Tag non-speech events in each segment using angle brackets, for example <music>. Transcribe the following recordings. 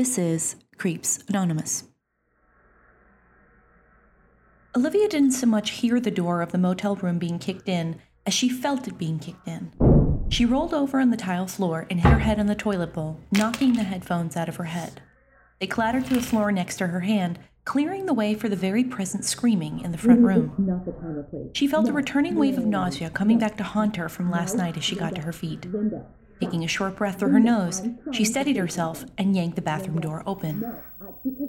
This is Creeps Anonymous. Olivia didn't so much hear the door of the motel room being kicked in as she felt it being kicked in. She rolled over on the tile floor and hit her head on the toilet bowl, knocking the headphones out of her head. They clattered to the floor next to her hand, clearing the way for the very present screaming in the front room. She felt a returning wave of nausea coming back to haunt her from last night as she got to her feet. Taking a short breath through her nose, she steadied herself and yanked the bathroom door open.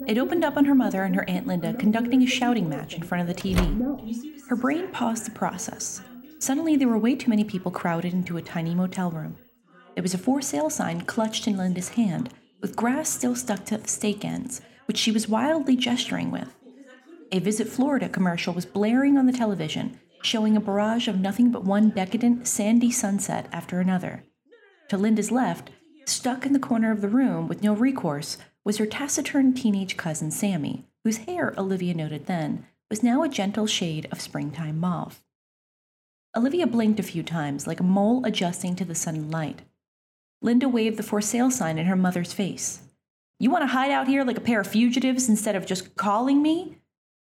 It opened up on her mother and her Aunt Linda conducting a shouting match in front of the TV. Her brain paused the process. Suddenly, there were way too many people crowded into a tiny motel room. There was a for sale sign clutched in Linda's hand, with grass still stuck to the stake ends, which she was wildly gesturing with. A Visit Florida commercial was blaring on the television, showing a barrage of nothing but one decadent, sandy sunset after another. To Linda's left, stuck in the corner of the room with no recourse, was her taciturn teenage cousin Sammy, whose hair, Olivia noted then, was now a gentle shade of springtime mauve. Olivia blinked a few times, like a mole adjusting to the sudden light. Linda waved the for sale sign in her mother's face. You want to hide out here like a pair of fugitives instead of just calling me?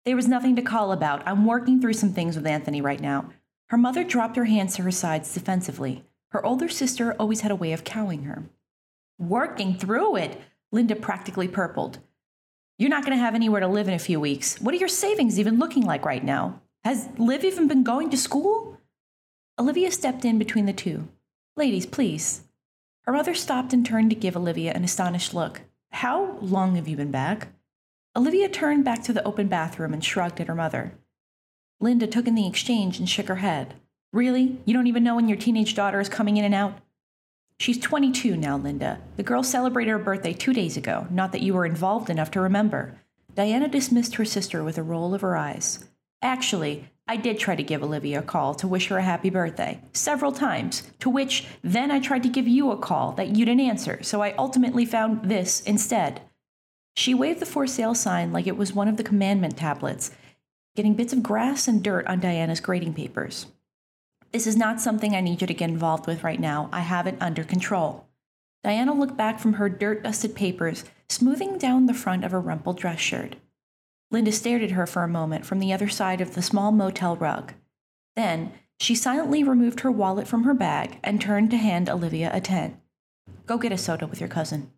There was nothing to call about. I'm working through some things with Anthony right now. Her mother dropped her hands to her sides defensively. Her older sister always had a way of cowing her. Working through it, Linda practically purpled. You're not going to have anywhere to live in a few weeks. What are your savings even looking like right now? Has Liv even been going to school? Olivia stepped in between the two. Ladies, please. Her mother stopped and turned to give Olivia an astonished look. How long have you been back? Olivia turned back to the open bathroom and shrugged at her mother. Linda took in the exchange and shook her head. Really? You don't even know when your teenage daughter is coming in and out? She's 22 now, Linda. The girl celebrated her birthday two days ago, not that you were involved enough to remember. Diana dismissed her sister with a roll of her eyes. Actually, I did try to give Olivia a call to wish her a happy birthday, several times, to which then I tried to give you a call that you didn't answer, so I ultimately found this instead. She waved the for sale sign like it was one of the commandment tablets, getting bits of grass and dirt on Diana's grading papers. This is not something I need you to get involved with right now. I have it under control. Diana looked back from her dirt dusted papers, smoothing down the front of her rumpled dress shirt. Linda stared at her for a moment from the other side of the small motel rug. Then, she silently removed her wallet from her bag and turned to hand Olivia a ten. Go get a soda with your cousin.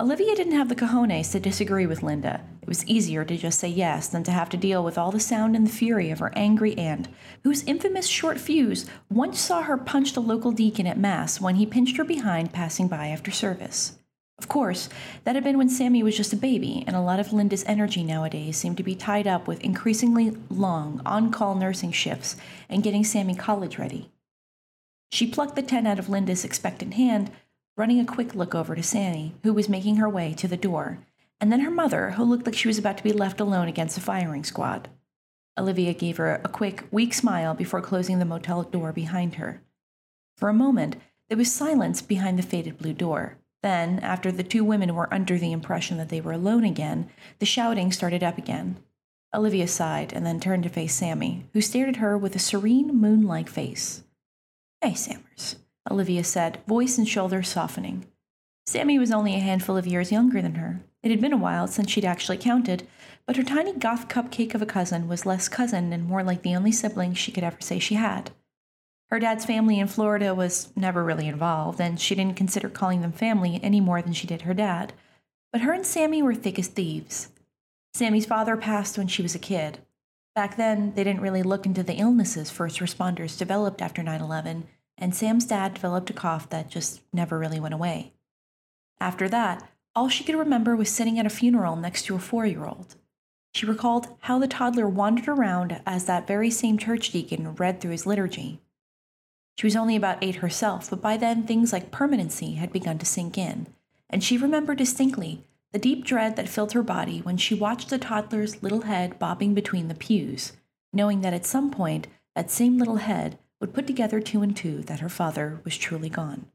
Olivia didn't have the cojones to disagree with Linda. It was easier to just say yes than to have to deal with all the sound and the fury of her angry aunt, whose infamous short fuse once saw her punch the local deacon at Mass when he pinched her behind passing by after service. Of course, that had been when Sammy was just a baby, and a lot of Linda's energy nowadays seemed to be tied up with increasingly long, on call nursing shifts and getting Sammy college ready. She plucked the 10 out of Linda's expectant hand running a quick look over to Sammy, who was making her way to the door, and then her mother, who looked like she was about to be left alone against a firing squad. Olivia gave her a quick, weak smile before closing the motel door behind her. For a moment, there was silence behind the faded blue door. Then, after the two women were under the impression that they were alone again, the shouting started up again. Olivia sighed and then turned to face Sammy, who stared at her with a serene, moon like face. Hey, Sammers, Olivia said, voice and shoulders softening. Sammy was only a handful of years younger than her. It had been a while since she'd actually counted, but her tiny goth cupcake of a cousin was less cousin and more like the only sibling she could ever say she had. Her dad's family in Florida was never really involved, and she didn't consider calling them family any more than she did her dad. But her and Sammy were thick as thieves. Sammy's father passed when she was a kid. Back then, they didn't really look into the illnesses first responders developed after 9 11, and Sam's dad developed a cough that just never really went away. After that, all she could remember was sitting at a funeral next to a four year old. She recalled how the toddler wandered around as that very same church deacon read through his liturgy. She was only about eight herself, but by then things like permanency had begun to sink in, and she remembered distinctly the deep dread that filled her body when she watched the toddler's little head bobbing between the pews, knowing that at some point that same little head would put together two and two that her father was truly gone.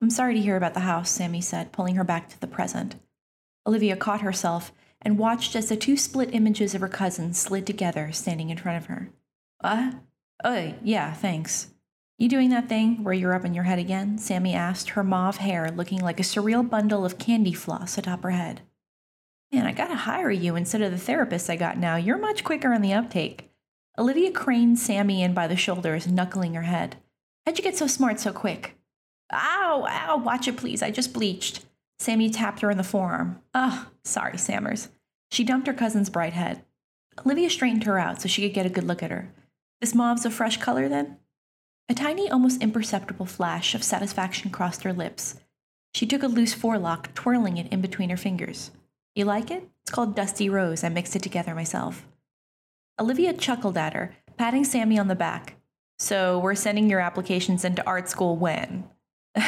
I'm sorry to hear about the house, Sammy said, pulling her back to the present. Olivia caught herself and watched as the two split images of her cousin slid together, standing in front of her. Uh? Oh, yeah, thanks. You doing that thing where you're up in your head again? Sammy asked, her mauve hair looking like a surreal bundle of candy floss atop her head. Man, I gotta hire you instead of the therapist I got now. You're much quicker on the uptake. Olivia craned Sammy in by the shoulders, knuckling her head. How'd you get so smart so quick? Ow, ow, watch it please, I just bleached. Sammy tapped her in the forearm. Oh, sorry, Sammers. She dumped her cousin's bright head. Olivia straightened her out so she could get a good look at her. This mauve's a fresh color then? A tiny, almost imperceptible flash of satisfaction crossed her lips. She took a loose forelock, twirling it in between her fingers. You like it? It's called Dusty Rose. I mixed it together myself. Olivia chuckled at her, patting Sammy on the back. So, we're sending your applications into art school when?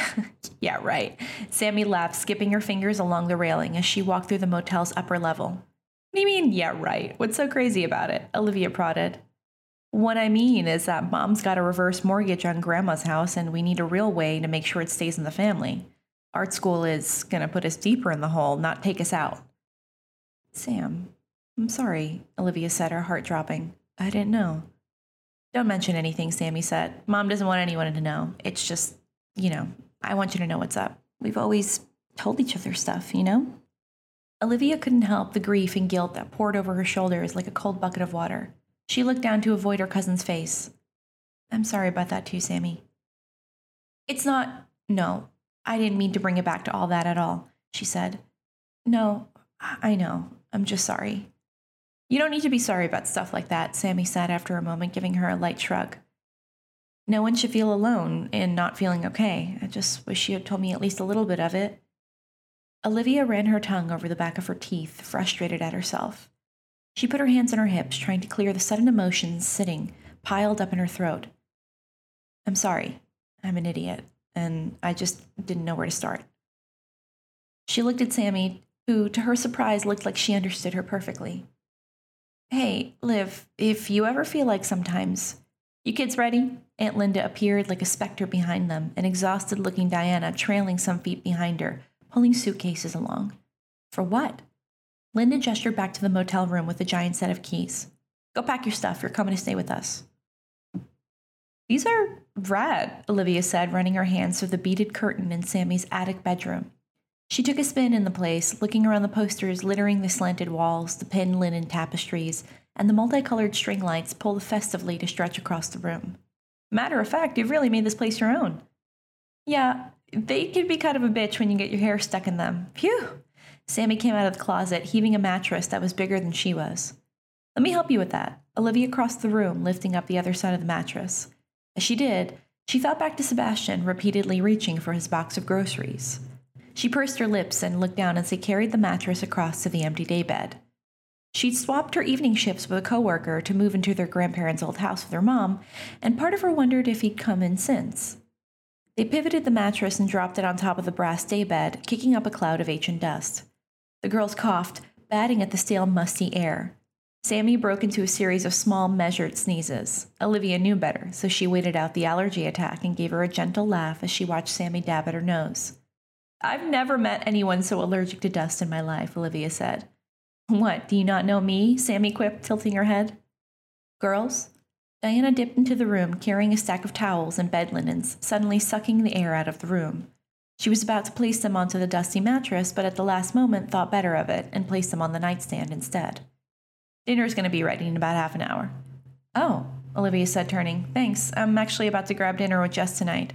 <laughs> yeah, right. Sammy laughed, skipping her fingers along the railing as she walked through the motel's upper level. What do you mean, yeah, right? What's so crazy about it? Olivia prodded. What I mean is that mom's got a reverse mortgage on grandma's house, and we need a real way to make sure it stays in the family. Art school is going to put us deeper in the hole, not take us out. Sam, I'm sorry, Olivia said, her heart dropping. I didn't know. Don't mention anything, Sammy said. Mom doesn't want anyone to know. It's just, you know, I want you to know what's up. We've always told each other stuff, you know? Olivia couldn't help the grief and guilt that poured over her shoulders like a cold bucket of water. She looked down to avoid her cousin's face. I'm sorry about that too, Sammy. It's not. No, I didn't mean to bring it back to all that at all, she said. No, I know. I'm just sorry. You don't need to be sorry about stuff like that, Sammy said after a moment, giving her a light shrug. No one should feel alone in not feeling okay. I just wish you had told me at least a little bit of it. Olivia ran her tongue over the back of her teeth, frustrated at herself. She put her hands on her hips, trying to clear the sudden emotions sitting, piled up in her throat. I'm sorry. I'm an idiot, and I just didn't know where to start. She looked at Sammy, who, to her surprise, looked like she understood her perfectly. Hey, Liv, if you ever feel like sometimes. You kids ready? Aunt Linda appeared like a specter behind them, an exhausted looking Diana trailing some feet behind her, pulling suitcases along. For what? Linda gestured back to the motel room with a giant set of keys. Go pack your stuff. You're coming to stay with us. These are rad, Olivia said, running her hands through the beaded curtain in Sammy's attic bedroom. She took a spin in the place, looking around the posters littering the slanted walls, the pinned linen tapestries, and the multicolored string lights pulled festively to stretch across the room. Matter of fact, you've really made this place your own. Yeah, they can be kind of a bitch when you get your hair stuck in them. Phew! Sammy came out of the closet, heaving a mattress that was bigger than she was. Let me help you with that. Olivia crossed the room, lifting up the other side of the mattress. As she did, she thought back to Sebastian, repeatedly reaching for his box of groceries. She pursed her lips and looked down as he carried the mattress across to the empty daybed. She'd swapped her evening shifts with a coworker to move into their grandparents' old house with her mom, and part of her wondered if he'd come in since. They pivoted the mattress and dropped it on top of the brass daybed, kicking up a cloud of ancient dust. The girls coughed, batting at the stale, musty air. Sammy broke into a series of small, measured sneezes. Olivia knew better, so she waited out the allergy attack and gave her a gentle laugh as she watched Sammy dab at her nose. I've never met anyone so allergic to dust in my life, Olivia said. What, do you not know me? Sammy quipped, tilting her head. Girls? Diana dipped into the room, carrying a stack of towels and bed linens, suddenly sucking the air out of the room. She was about to place them onto the dusty mattress, but at the last moment thought better of it and placed them on the nightstand instead. Dinner's going to be ready in about half an hour. Oh, Olivia said, turning. Thanks. I'm actually about to grab dinner with Jess tonight.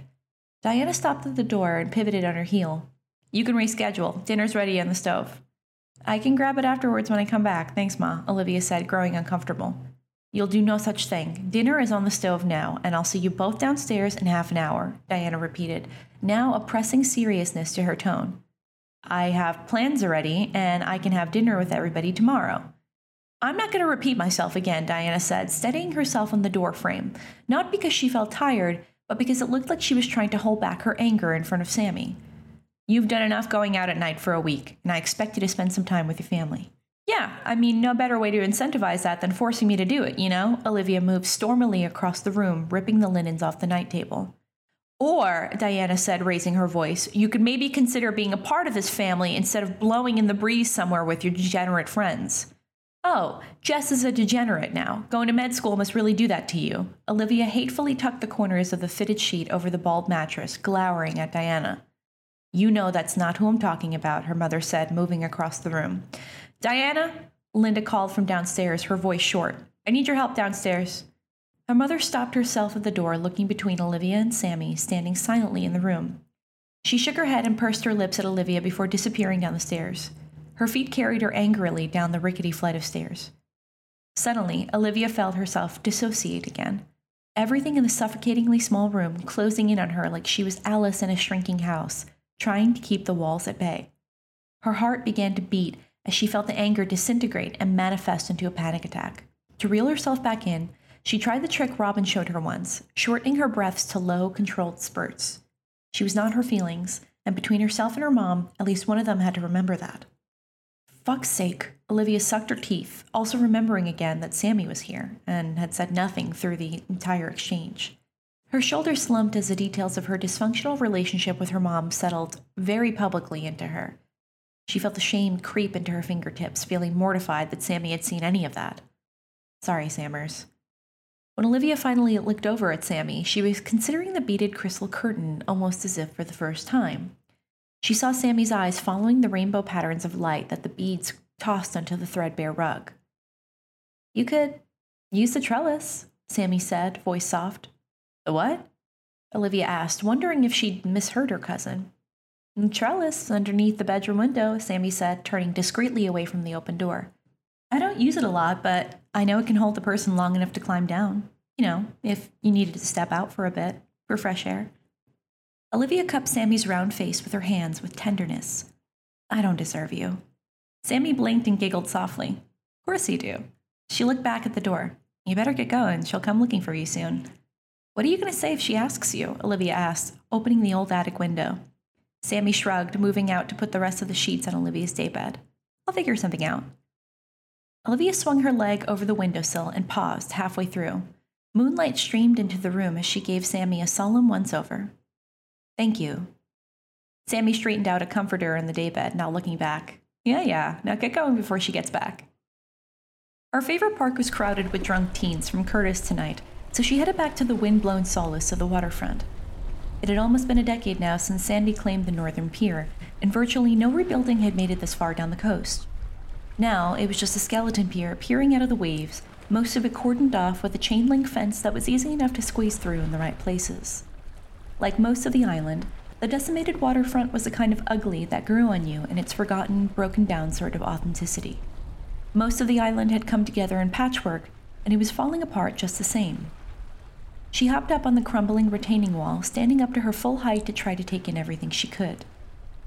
Diana stopped at the door and pivoted on her heel. You can reschedule. Dinner's ready on the stove. I can grab it afterwards when I come back. Thanks, Ma, Olivia said, growing uncomfortable. You'll do no such thing. Dinner is on the stove now, and I'll see you both downstairs in half an hour, Diana repeated, now a pressing seriousness to her tone. I have plans already, and I can have dinner with everybody tomorrow. I'm not going to repeat myself again, Diana said, steadying herself on the door frame, not because she felt tired, but because it looked like she was trying to hold back her anger in front of Sammy. You've done enough going out at night for a week, and I expect you to spend some time with your family. Yeah, I mean, no better way to incentivize that than forcing me to do it, you know? Olivia moved stormily across the room, ripping the linens off the night table. Or, Diana said, raising her voice, you could maybe consider being a part of this family instead of blowing in the breeze somewhere with your degenerate friends. Oh, Jess is a degenerate now. Going to med school must really do that to you. Olivia hatefully tucked the corners of the fitted sheet over the bald mattress, glowering at Diana. You know that's not who I'm talking about, her mother said, moving across the room. Diana, Linda called from downstairs, her voice short. I need your help downstairs. Her mother stopped herself at the door, looking between Olivia and Sammy, standing silently in the room. She shook her head and pursed her lips at Olivia before disappearing down the stairs. Her feet carried her angrily down the rickety flight of stairs. Suddenly, Olivia felt herself dissociate again. Everything in the suffocatingly small room closing in on her like she was Alice in a shrinking house, trying to keep the walls at bay. Her heart began to beat as she felt the anger disintegrate and manifest into a panic attack. To reel herself back in, she tried the trick Robin showed her once, shortening her breaths to low, controlled spurts. She was not her feelings, and between herself and her mom, at least one of them had to remember that fuck's sake, Olivia sucked her teeth, also remembering again that Sammy was here and had said nothing through the entire exchange. Her shoulders slumped as the details of her dysfunctional relationship with her mom settled very publicly into her. She felt the shame creep into her fingertips, feeling mortified that Sammy had seen any of that. Sorry, Sammers. When Olivia finally looked over at Sammy, she was considering the beaded crystal curtain almost as if for the first time. She saw Sammy's eyes following the rainbow patterns of light that the beads tossed onto the threadbare rug. You could use the trellis, Sammy said, voice soft. The what? Olivia asked, wondering if she'd misheard her cousin. The trellis underneath the bedroom window, Sammy said, turning discreetly away from the open door. I don't use it a lot, but I know it can hold a person long enough to climb down. You know, if you needed to step out for a bit, for fresh air. Olivia cupped Sammy's round face with her hands with tenderness. I don't deserve you. Sammy blinked and giggled softly. Of course you do. She looked back at the door. You better get going. She'll come looking for you soon. What are you going to say if she asks you? Olivia asked, opening the old attic window. Sammy shrugged, moving out to put the rest of the sheets on Olivia's daybed. I'll figure something out. Olivia swung her leg over the windowsill and paused halfway through. Moonlight streamed into the room as she gave Sammy a solemn once over. Thank you. Sammy straightened out a comforter in the daybed, now looking back. Yeah, yeah, now get going before she gets back. Our favorite park was crowded with drunk teens from Curtis tonight, so she headed back to the wind-blown solace of the waterfront. It had almost been a decade now since Sandy claimed the northern pier, and virtually no rebuilding had made it this far down the coast. Now, it was just a skeleton pier peering out of the waves, most of it cordoned off with a chain link fence that was easy enough to squeeze through in the right places. Like most of the island, the decimated waterfront was a kind of ugly that grew on you in its forgotten, broken down sort of authenticity. Most of the island had come together in patchwork, and it was falling apart just the same. She hopped up on the crumbling retaining wall, standing up to her full height to try to take in everything she could.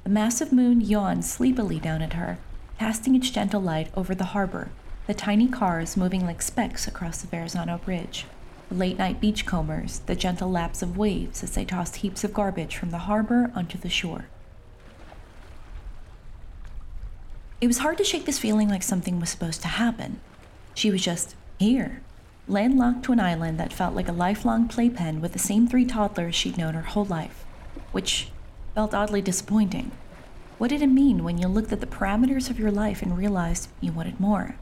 The massive moon yawned sleepily down at her, casting its gentle light over the harbor, the tiny cars moving like specks across the Verrazano Bridge the late night beachcombers, the gentle laps of waves as they tossed heaps of garbage from the harbor onto the shore. It was hard to shake this feeling like something was supposed to happen. She was just here, landlocked to an island that felt like a lifelong playpen with the same three toddlers she'd known her whole life, which felt oddly disappointing. What did it mean when you looked at the parameters of your life and realized you wanted more?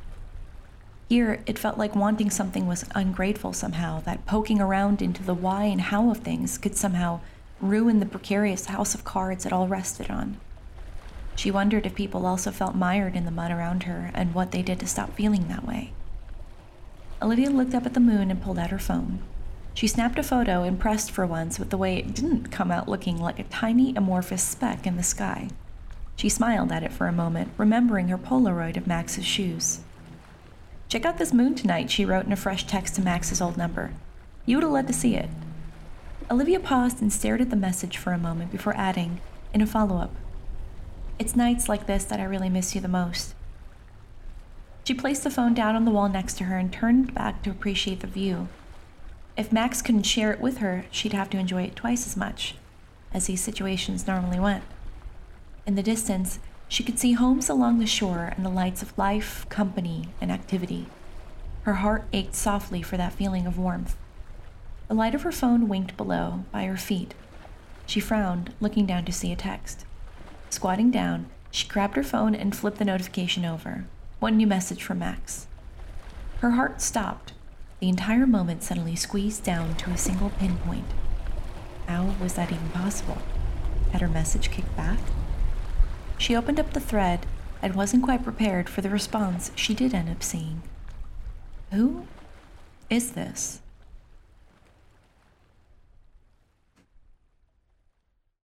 Here, it felt like wanting something was ungrateful somehow, that poking around into the why and how of things could somehow ruin the precarious house of cards it all rested on. She wondered if people also felt mired in the mud around her and what they did to stop feeling that way. Olivia looked up at the moon and pulled out her phone. She snapped a photo, impressed for once with the way it didn't come out looking like a tiny amorphous speck in the sky. She smiled at it for a moment, remembering her Polaroid of Macks's shoes. Check out this moon tonight, she wrote in a fresh text to Macks's old number. You would have loved to see it. Olivia paused and stared at the message for a moment before adding, in a follow up, It's nights like this that I really miss you the most. She placed the phone down on the wall next to her and turned back to appreciate the view. If Macks couldn't share it with her, she'd have to enjoy it twice as much, as these situations normally went. In the distance, she could see homes along the shore and the lights of life, company, and activity. Her heart ached softly for that feeling of warmth. The light of her phone winked below, by her feet. She frowned, looking down to see a text. Squatting down, she grabbed her phone and flipped the notification over. One new message from Macks. Her heart stopped. The entire moment suddenly squeezed down to a single pinpoint. How was that even possible? Had her message kicked back? She opened up the thread and wasn't quite prepared for the response she did end up seeing. Who is this?